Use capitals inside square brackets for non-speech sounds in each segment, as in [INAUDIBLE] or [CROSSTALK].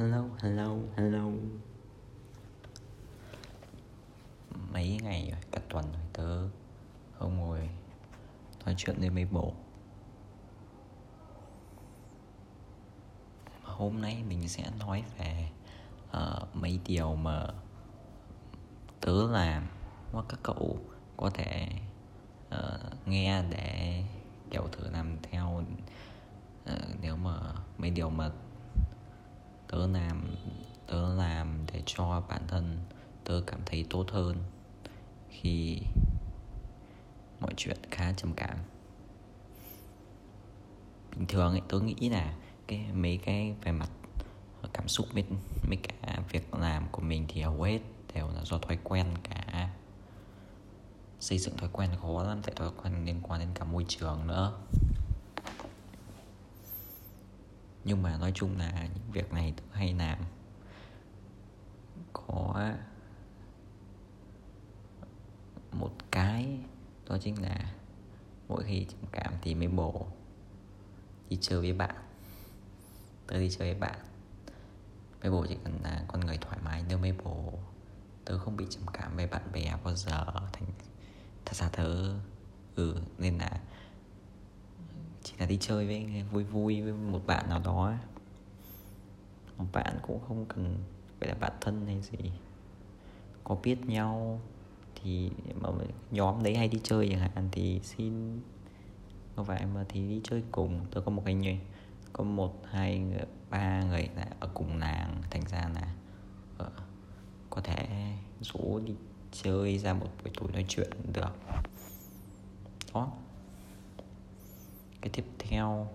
hello, hello, hello. Mấy ngày rồi, cả tuần rồi tớ không ngồi. Nói chuyện với mấy bộ. Hôm nay mình sẽ nói về uh, mấy điều mà tớ làm hoặc các cậu có thể uh, nghe để kiểu thử làm theo uh, nếu mà mấy điều mà tớ làm tớ làm để cho bản thân tớ cảm thấy tốt hơn khi mọi chuyện khá trầm cảm. Bình thường ấy, tớ nghĩ là cái, mấy cái về mặt cảm xúc với mấy cả việc làm của mình thì hầu hết đều là do thói quen cả. Xây dựng thói quen khó lắm, tại thói quen liên quan đến cả môi trường nữa nhưng mà nói chung là những việc này tôi hay làm. Có một cái đó chính là mỗi khi trầm cảm thì mới bổ. Đi chơi với bạn. Tớ đi chơi với bạn. Mấy bố chỉ cần là con người thoải mái nếu mấy bố tớ không bị trầm cảm về bạn bè bao giờ. Thành thật ra tớ ừ nên là là đi chơi với vui vui với một bạn nào đó. Một bạn cũng không cần phải là bạn thân hay gì. Có biết nhau thì mà nhóm đấy hay đi chơi chẳng hạn thì xin có phải mà thì đi chơi cùng. Tôi có một cái người có một hai người, ba người là ở cùng làng thành ra là uh, có thể rủ đi chơi ra một buổi tối nói chuyện được. Đó cái tiếp theo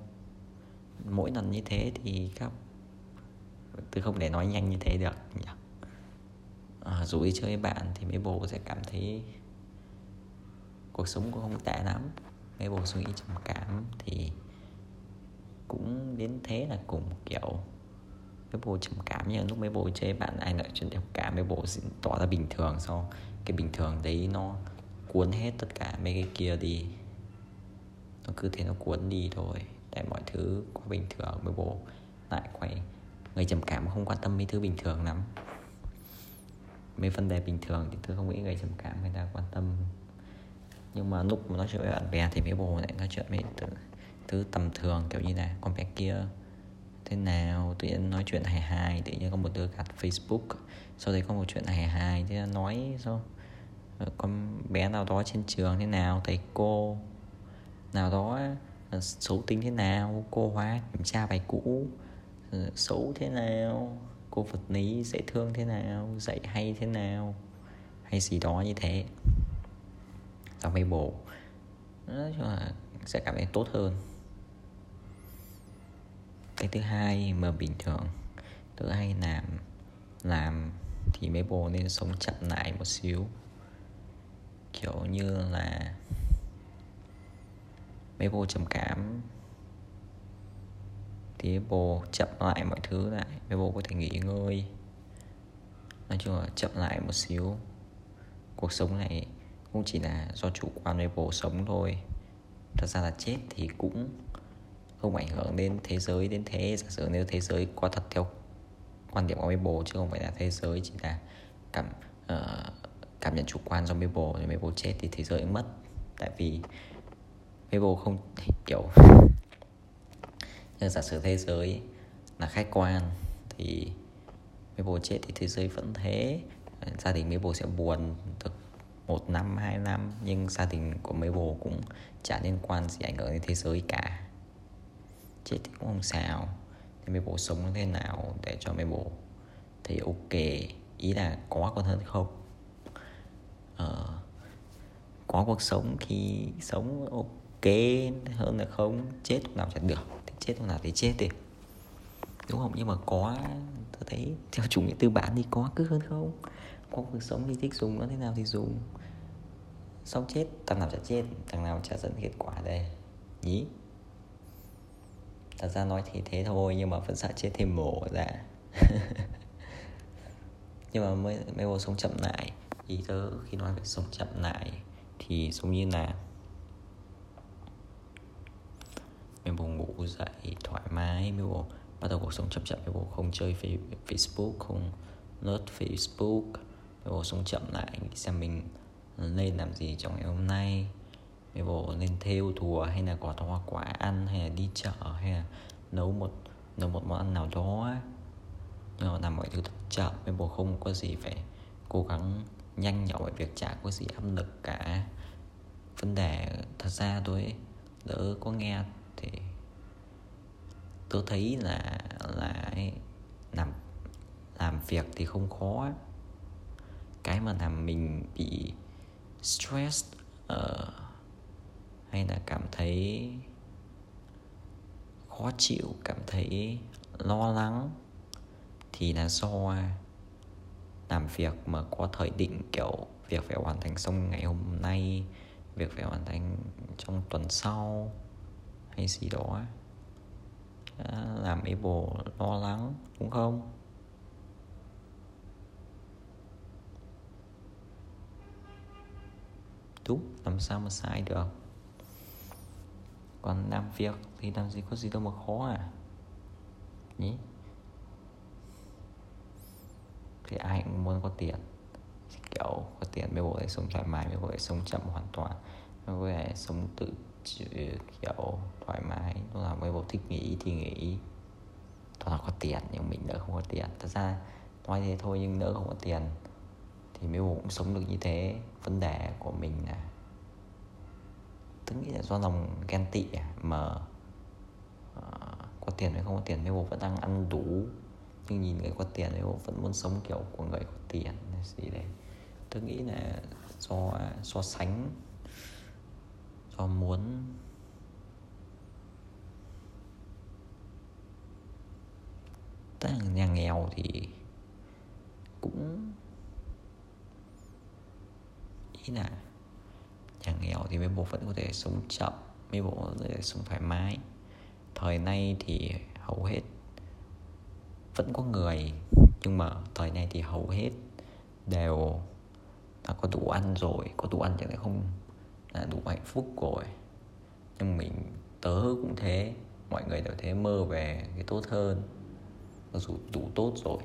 mỗi lần như thế thì các tôi không thể nói nhanh như thế được nhỉ. À, dù đi chơi với bạn thì mấy bồ sẽ cảm thấy cuộc sống cũng không tệ lắm. Mấy bồ suy nghĩ trầm cảm thì cũng đến thế là cùng kiểu mấy bồ trầm cảm nhưng lúc mấy bồ chơi bạn ai nợ chuyện trầm cảm mấy bố tỏ ra bình thường. Sau cái bình thường đấy nó cuốn hết tất cả mấy cái kia đi nó cứ thế nó cuốn đi thôi. Tại mọi thứ quá bình thường với bố lại quay người trầm cảm không quan tâm mấy thứ bình thường lắm. Mấy vấn đề bình thường thì tôi không nghĩ người trầm cảm người ta quan tâm. Nhưng mà lúc mà nói chuyện với bạn bè thì mấy bồ lại nói chuyện với thứ, thứ tầm thường kiểu như là con bé kia. Thế nào? Tự nhiên nói chuyện hài hài tự nhiên có một đứa gạt facebook. Sau đấy có một chuyện hài hài thế nói sao? Ờ, con bé nào đó trên trường thế nào thầy cô? Nào đó ờ, xấu tính thế nào, cô hóa, kiểm tra bài cũ ờ, xấu thế nào, cô vật lý dễ thương thế nào, dạy hay thế nào, hay gì đó như thế. Đọc bài bổ nói chung là sẽ cảm thấy tốt hơn. Cái thứ hai mà bình thường tôi hay làm làm thì mấy bồ nên sống chậm lại một xíu. Kiểu như là mấy vô trầm cảm. Thì bồ chậm lại mọi thứ lại. Mấy bồ có thể nghỉ ngơi. Nói chung là chậm lại một xíu. Cuộc sống này cũng chỉ là do chủ quan với bồ sống thôi. Thật ra là chết thì cũng không ảnh hưởng đến thế giới đến thế giả sử nếu thế giới có thật theo quan điểm của mấy bồ chứ không phải là thế giới chỉ là cảm uh, cảm nhận chủ quan do mấy bồ. Thì mấy bồ chết thì thế giới cũng mất. Tại vì mấy bồ không kiểu nhưng [LAUGHS] giả sử thế giới là khách quan thì mấy bồ chết thì thế giới vẫn thế. Gia đình mấy bồ sẽ buồn được một năm hai năm nhưng gia đình của mấy bồ cũng chả liên quan gì ảnh hưởng đến thế giới cả. Chết thì cũng không sao. Thì mấy bồ sống thế nào để cho mấy bồ thấy ok? Ý là có còn hơn không? Ờ, có cuộc sống khi sống ok hơn là không chết lúc nào chả được. Thì chết lúc nào thì chết đi. Đúng không? Nhưng mà có, tôi thấy theo chủ nghĩa tư bản thì có cứ hơn không? Có cuộc sống thì thích dùng nó thế nào thì dùng. Sống chết, thằng nào chả chết, thằng nào chả dẫn kết quả đây. Nhí. Thật ra nói thì thế thôi, nhưng mà vẫn sợ chết thêm mổ ra. [LAUGHS] Nhưng mà mới mới sống chậm lại. Ý tớ khi nói về sống chậm lại thì giống như là mấy bố dậy thoải mái, mấy bố bắt đầu cuộc sống chậm chậm, mấy bố không chơi Facebook, không lướt Facebook, mấy bố sống chậm lại, xem mình lên làm gì trong ngày hôm nay, mấy bố lên theo thùa hay là có hoa quả ăn hay là đi chợ hay là nấu một nấu một món ăn nào đó nhưng mà làm mọi thứ thật chậm, mấy bố không có gì phải cố gắng nhanh nhỏ mọi việc chả có gì áp lực cả. Vấn đề thật ra tôi đỡ có nghe thì tôi thấy là là làm làm việc thì không khó cái mà làm mình bị stress uh, hay là cảm thấy khó chịu cảm thấy lo lắng thì là do làm việc mà có thời định kiểu việc phải hoàn thành xong ngày hôm nay việc phải hoàn thành trong tuần sau hay gì đó làm ấy lo lắng đúng không. Đúng làm sao mà sai được? Còn làm việc thì làm gì có gì đâu mà khó à? Nhỉ? Thì ai cũng muốn có tiền. Kiểu có tiền mới bộ thể sống thoải mái, mới bộ thể sống chậm hoàn toàn, mới bộ thể sống tự kiểu thoải mái. Lúc nào mới bộ thích nghỉ thì nghỉ tao có tiền nhưng mình đỡ không có tiền. Thật ra nói thế thôi nhưng đỡ không có tiền thì mấy bộ cũng sống được như thế. Vấn đề của mình là tôi nghĩ là do lòng ghen tị à, mà uh, có tiền hay không có tiền mấy bộ vẫn đang ăn đủ. Nhưng nhìn người có tiền thì họ vẫn muốn sống kiểu của người có tiền gì đấy. Tôi nghĩ là do à, so sánh do muốn tức là nhà nghèo thì cũng ý là nhà nghèo thì mấy bộ vẫn có thể sống chậm, mấy bộ có thể sống thoải mái. Thời nay thì hầu hết vẫn có người, nhưng mà thời nay thì hầu hết đều đã có đủ ăn rồi, có đủ ăn chẳng lẽ không là đủ hạnh phúc rồi. Nhưng mình, tớ cũng thế, mọi người đều thế, mơ về cái tốt hơn mặc dù đủ tốt rồi.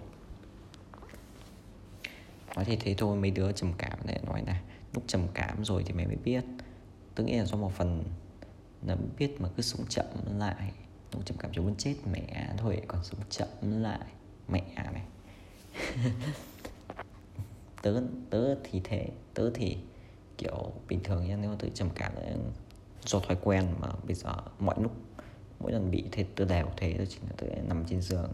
Nói thì thế thôi, mấy đứa trầm cảm này, nói là lúc trầm cảm rồi thì mày mới biết. Tức nghĩa là do một phần là biết mà cứ sống chậm lại. Lúc trầm cảm chúng muốn chết mẹ thôi, còn sống chậm lại mẹ này. [LAUGHS] Tớ tớ thì thế, tớ thì kiểu bình thường nha nếu tớ trầm cảm là do thói quen mà bây giờ mọi lúc, mỗi lần bị thế, tớ đều thế đó chính là tớ nằm trên giường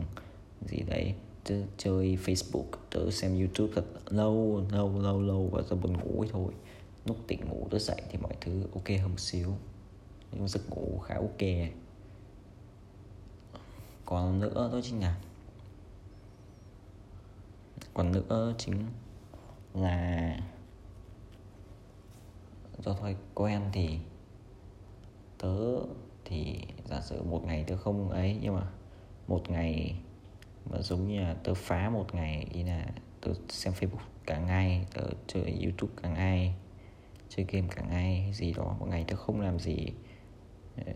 gì đấy, tớ chơi facebook, tớ xem youtube thật lâu lâu lâu lâu và tớ buồn ngủ ấy thôi. Lúc tỉnh ngủ tớ dậy thì mọi thứ ok hơn một xíu. Nhưng giấc ngủ khá ok. Còn nữa đó chính là còn nữa chính là do thói quen thì tớ thì giả sử một ngày tớ không ấy, nhưng mà một ngày mà giống như là tớ phá một ngày ý là tớ xem facebook cả ngày tớ chơi youtube cả ngày chơi game cả ngày gì đó. Một ngày tớ không làm gì uh,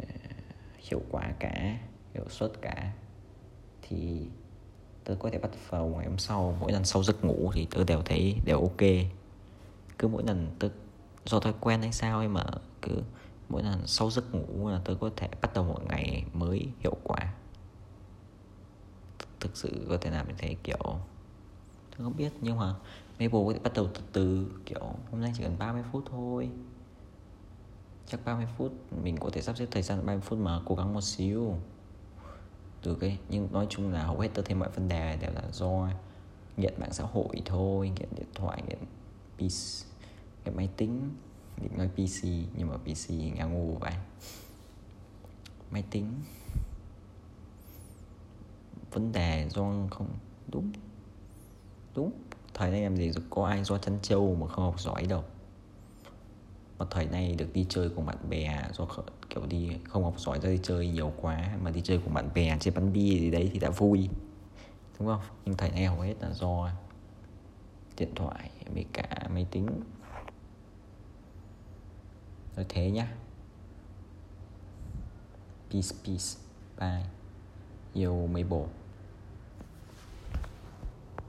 hiệu quả cả hiệu suất cả. Thì tớ có thể bắt vào ngày hôm sau mỗi lần sau giấc ngủ thì tớ đều thấy đều ok. Cứ mỗi lần tớ do thói quen hay sao ấy mà cứ mỗi lần sau giấc ngủ là tớ có thể bắt đầu một ngày mới hiệu quả thực sự có thể làm như thế, kiểu, tôi không biết, nhưng mà Maple có thể bắt đầu từ từ, kiểu, hôm nay chỉ cần 30 phút thôi. Chắc 30 phút, mình có thể sắp xếp thời gian 30 phút mà, cố gắng một xíu. Từ cái nhưng nói chung là hầu hết tôi thấy mọi vấn đề đều là do nghiện mạng xã hội thôi, nghiện điện thoại, nghiện PC nghiện máy tính. Định nói PC nhưng mà PC nghe ngu vậy. Máy tính vấn đề do không, đúng đúng. Thời nay làm gì có ai do chăn trâu mà không học giỏi đâu. Mà thời nay được đi chơi cùng bạn bè, do kiểu đi không học giỏi ra đi chơi nhiều quá, mà đi chơi cùng bạn bè, chơi bắn bi gì đấy thì đã vui, đúng không? Nhưng thời nay hầu hết là do điện thoại với cả máy tính. Rồi thế nhá. Peace peace, bye. Yêu mấy bộ